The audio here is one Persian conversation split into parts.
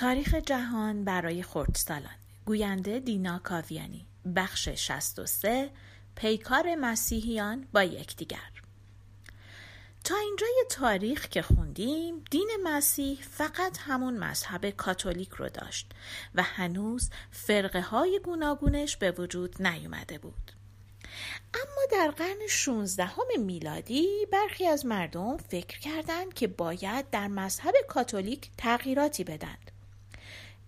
تاریخ جهان برای خردسالان. گوینده دینا کاویانی. بخش 63 پیکار مسیحیان با یکدیگر. تا اینجای تاریخ که خوندیم دین مسیح فقط همون مذهب کاتولیک رو داشت و هنوز فرقه های گوناگونش به وجود نیومده بود. اما در قرن 16 میلادی برخی از مردم فکر کردند که باید در مذهب کاتولیک تغییراتی بدند.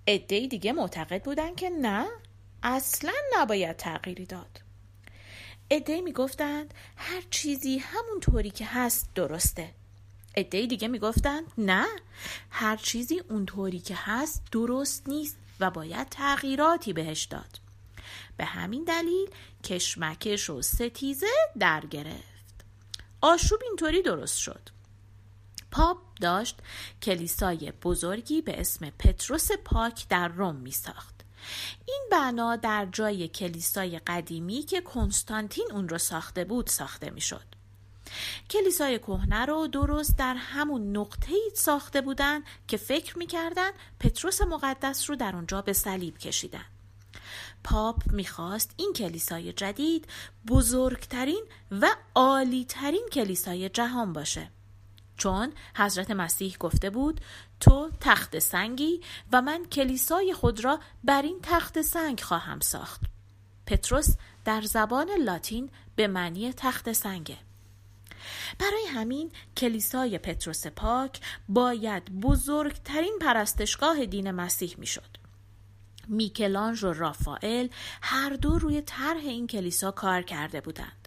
عده دیگه معتقد بودند که نه اصلا نباید تغییری داد. عده می‌گفتند هر چیزی همون طوری که هست درسته. عده دیگه می‌گفتند نه هر چیزی اونطوری که هست درست نیست و باید تغییراتی بهش داد. به همین دلیل کشمکش و ستیزه در گرفت آشوب اینطوری درست شد پاپ داشت کلیسای بزرگی به اسم پتروس پاک در روم می ساخت. این بنا در جای کلیسای قدیمی که کنستانتین اون رو ساخته بود ساخته می شد. کلیسای کهنه رو درست در همون نقطه ای ساخته بودن که فکر می‌کردن پتروس مقدس رو در اونجا به صلیب کشیدن. پاپ می‌خواست این کلیسای جدید بزرگترین و عالیترین کلیسای جهان باشه چون حضرت مسیح گفته بود تو تخت سنگی و من کلیسای خود را بر این تخت سنگ خواهم ساخت. پتروس در زبان لاتین به معنی تخت سنگه. برای همین کلیسای پتروس پاک باید بزرگترین پرستشگاه دین مسیح می‌شد. میکلانج و رافائل هر دو روی طرح این کلیسا کار کرده بودند.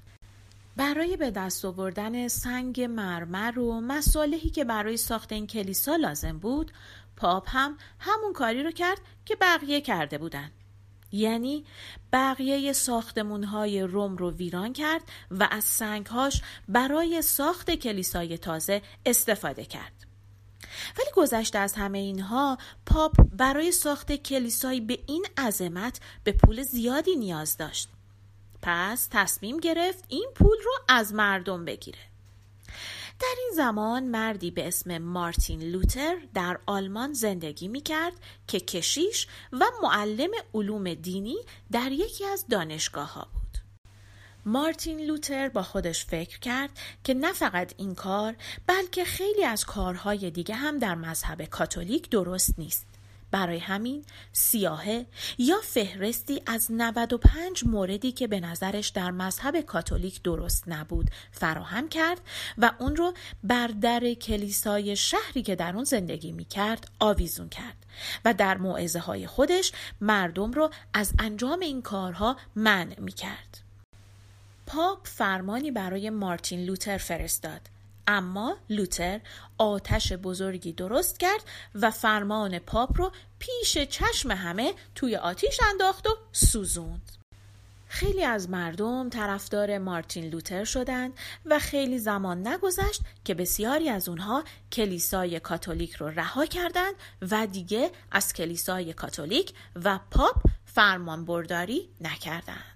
برای به دست آوردن سنگ مرمر و مصالحی که برای ساخت این کلیسا لازم بود پاپ هم همون کاری رو کرد که بقیه کرده بودند. یعنی بقیه ساختمون های روم رو ویران کرد و از سنگهاش برای ساخت کلیسای تازه استفاده کرد. ولی گذشته از همه اینها پاپ برای ساخت کلیسایی به این عظمت به پول زیادی نیاز داشت پس تصمیم گرفت این پول رو از مردم بگیره در این زمان مردی به اسم مارتین لوتر در آلمان زندگی می کرد که کشیش و معلم علوم دینی در یکی از دانشگاه ها بود. مارتین لوتر با خودش فکر کرد که نه فقط این کار بلکه خیلی از کارهای دیگه هم در مذهب کاتولیک درست نیست. برای همین سیاهه یا فهرستی از 95 موردی که به نظرش در مذهب کاتولیک درست نبود فراهم کرد و اون رو بر در کلیسای شهری که در اون زندگی می کرد آویزون کرد و در معزه های خودش مردم رو از انجام این کارها منع می کرد. پاپ فرمانی برای مارتین لوتر فرستاد اما لوتر آتش بزرگی درست کرد و فرمان پاپ رو پیش چشم همه توی آتیش انداخت و سوزوند خیلی از مردم طرفدار مارتین لوتر شدند و خیلی زمان نگذشت که بسیاری از اونها کلیسای کاتولیک رو رها کردند و دیگه از کلیسای کاتولیک و پاپ فرمان برداری نکردند.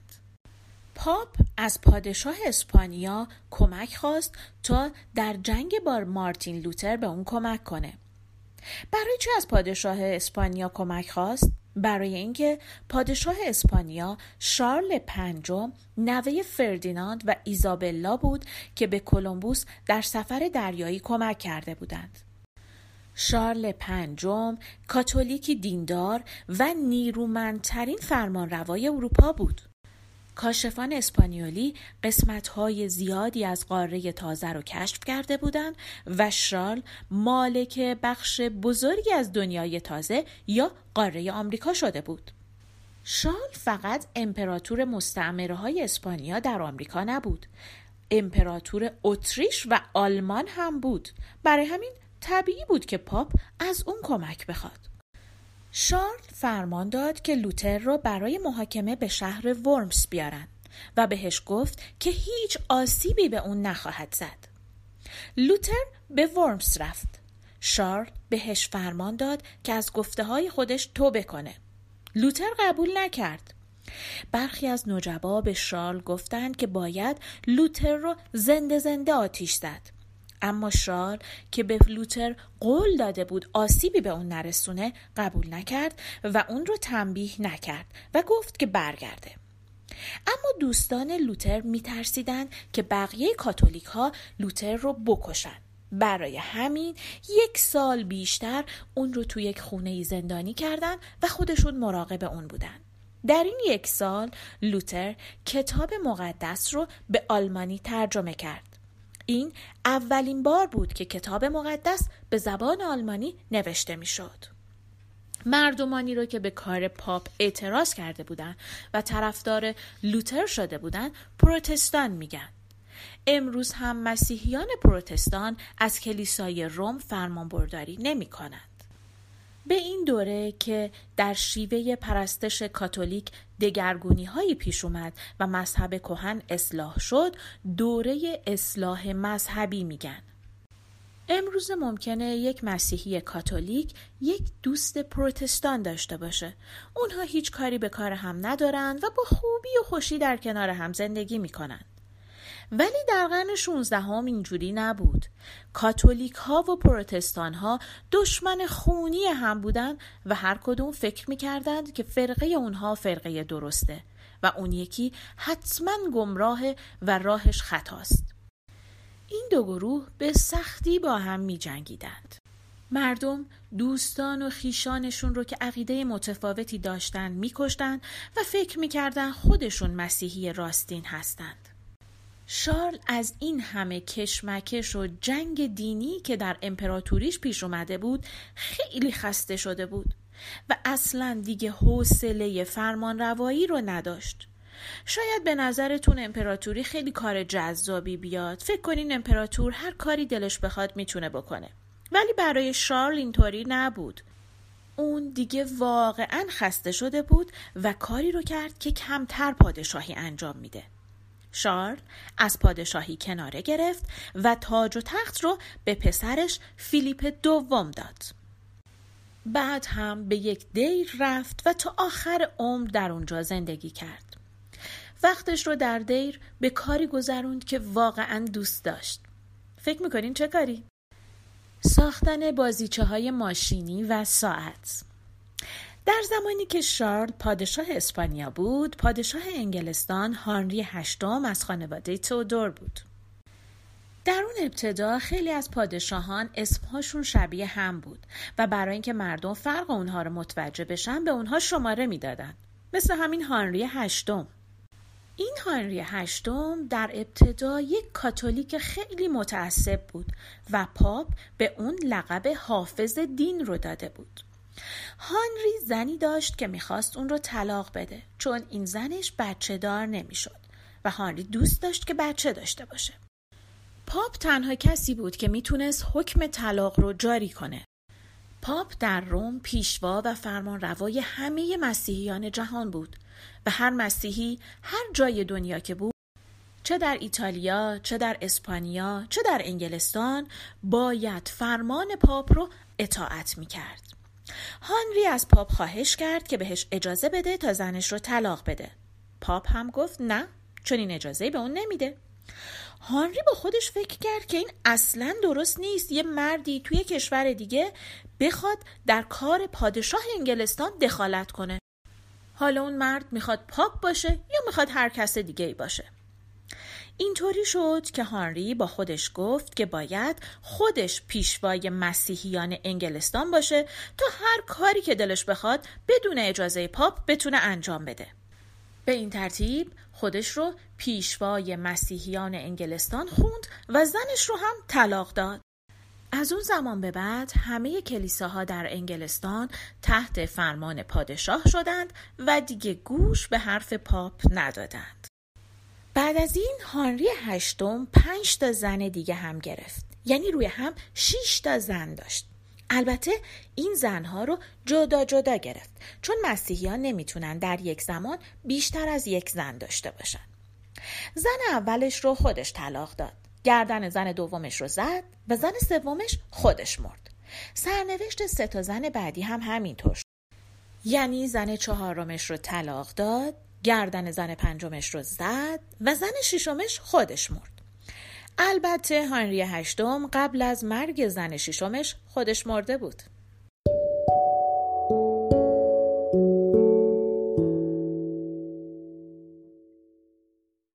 پاپ از پادشاه اسپانیا کمک خواست تا در جنگ با مارتین لوتر به اون کمک کنه. برای چه از پادشاه اسپانیا کمک خواست؟ برای اینکه پادشاه اسپانیا شارل پنجم نوه فردیناند و ایزابلا بود که به کلمبوس در سفر دریایی کمک کرده بودند. شارل پنجم کاتولیکی دیندار و نیرومندترین فرمانروای اروپا بود. کاشفان اسپانیولی قسمتهای زیادی از قاره تازه رو کشف کرده بودند و شارل مالک بخش بزرگی از دنیای تازه یا قاره آمریکا شده بود. شارل فقط امپراتور مستعمره های اسپانیا در آمریکا نبود. امپراتور اتریش و آلمان هم بود. برای همین طبیعی بود که پاپ از اون کمک بخواد. شارل فرمان داد که لوتر را برای محاکمه به شهر ورمس بیارن و بهش گفت که هیچ آسیبی به اون نخواهد زد. لوتر به ورمس رفت. شارل بهش فرمان داد که از گفته های خودش توبه کنه. لوتر قبول نکرد. برخی از نجبا به شارل گفتند که باید لوتر رو زنده زنده آتیش زد. اما شارل که به لوتر قول داده بود آسیبی به اون نرسونه قبول نکرد و اون رو تنبیه نکرد و گفت که برگرده. اما دوستان لوتر میترسیدن که بقیه کاتولیک ها لوتر رو بکشن. برای همین یک سال بیشتر اون رو توی یک خونه زندانی کردن و خودشون مراقب اون بودن. در این یک سال لوتر کتاب مقدس رو به آلمانی ترجمه کرد. این اولین بار بود که کتاب مقدس به زبان آلمانی نوشته می‌شد. مردمانی رو که به کار پاپ اعتراض کرده بودند و طرفدار لوتر شده بودند پروتستان میگن امروز هم مسیحیان پروتستان از کلیسای روم فرمانبرداری نمی کنند. به این دوره که در شیوه پرستش کاتولیک دگرگونی هایی پیش اومد و مذهب کهن اصلاح شد دوره اصلاح مذهبی میگن امروز ممکنه یک مسیحی کاتولیک یک دوست پروتستان داشته باشه. اونها هیچ کاری به کار هم ندارند و با خوبی و خوشی در کنار هم زندگی می‌کنند. ولی در قرن 16 هم اینجوری نبود. کاتولیک ها و پروتستان ها دشمن خونی هم بودن و هر کدوم فکر می‌کردند که فرقه اونها فرقه درسته و اون یکی حتما گمراه و راهش خطاست. این دو گروه به سختی با هم می جنگیدند. مردم دوستان و خیشانشون رو که عقیده متفاوتی داشتند میکشتند و فکر می‌کردن خودشون مسیحی راستین هستند. شارل از این همه کشمکش و جنگ دینی که در امپراتوریش پیش اومده بود خیلی خسته شده بود و اصلا دیگه حوصله فرمان روایی رو نداشت. شاید به نظرتون امپراتوری خیلی کار جذابی بیاد. فکر کنین امپراتور هر کاری دلش بخواد می‌تونه بکنه. ولی برای شارل اینطوری نبود. اون دیگه واقعا خسته شده بود و کاری رو کرد که کمتر پادشاهی انجام میده. شارل از پادشاهی کناره گرفت و تاج و تخت رو به پسرش فیلیپ دوم داد بعد هم به یک دیر رفت و تا آخر عمر در اونجا زندگی کرد وقتش رو در دیر به کاری گذروند که واقعا دوست داشت. فکر می‌کنین چه کاری؟ ساختن بازیچه های ماشینی و ساعت در زمانی که شارل پادشاه اسپانیا بود پادشاه انگلستان هانری هشتم از خانواده تودور بود در اون ابتدا خیلی از پادشاهان اسمهاشون شبیه هم بود و برای اینکه مردم فرق اونها رو متوجه بشن به اونها شماره می‌دادن مثل همین هانری هشتم این هانری هشتم در ابتدا یک کاتولیک خیلی متعصب بود و پاپ به اون لقب حافظ دین رو داده بود. هانری زنی داشت که می‌خواست اون رو طلاق بده چون این زنش بچه دار نمی‌شد و هانری دوست داشت که بچه داشته باشه. پاپ تنها کسی بود که می‌تونست حکم طلاق رو جاری کنه. پاپ در روم پیشوا و فرمان روای همه مسیحیان جهان بود و هر مسیحی هر جای دنیا که بود چه در ایتالیا، چه در اسپانیا، چه در انگلستان باید فرمان پاپ رو اطاعت می کرد. هانری از پاپ خواهش کرد که بهش اجازه بده تا زنش رو طلاق بده. پاپ هم گفت نه چون این اجازه به اون نمیده. هانری با خودش فکر کرد که این اصلا درست نیست یه مردی توی کشور دیگه بخواد در کار پادشاه انگلستان دخالت کنه حالا اون مرد می‌خواد پاپ باشه یا می‌خواد هر کس دیگه ای باشه اینطوری شد که هانری با خودش گفت که باید خودش پیشوای مسیحیان انگلستان باشه تا هر کاری که دلش بخواد بدون اجازه پاپ بتونه انجام بده. به این ترتیب خودش رو پیشوای مسیحیان انگلستان خوند و زنش رو هم طلاق داد. از اون زمان به بعد همه کلیساها در انگلستان تحت فرمان پادشاه شدند و دیگه گوش به حرف پاپ ندادند. بعد از این هانری هشتم پنج تا زن دیگه هم گرفت. یعنی روی هم شیش تا زن داشت. البته این زنها رو جدا جدا گرفت چون مسیحیان نمی‌تونن در یک زمان بیشتر از یک زن داشته باشن. زن اولش رو خودش طلاق داد. گردن زن دومش رو زد و زن سومش خودش مرد. سرنوشت سه تا زن بعدی هم همینطور شد. یعنی زن چهارمش رو طلاق داد، گردن زن پنجمش رو زد و زن ششمش خودش مرد. البته هانری هشتم قبل از مرگ زن ششمش خودش مرده بود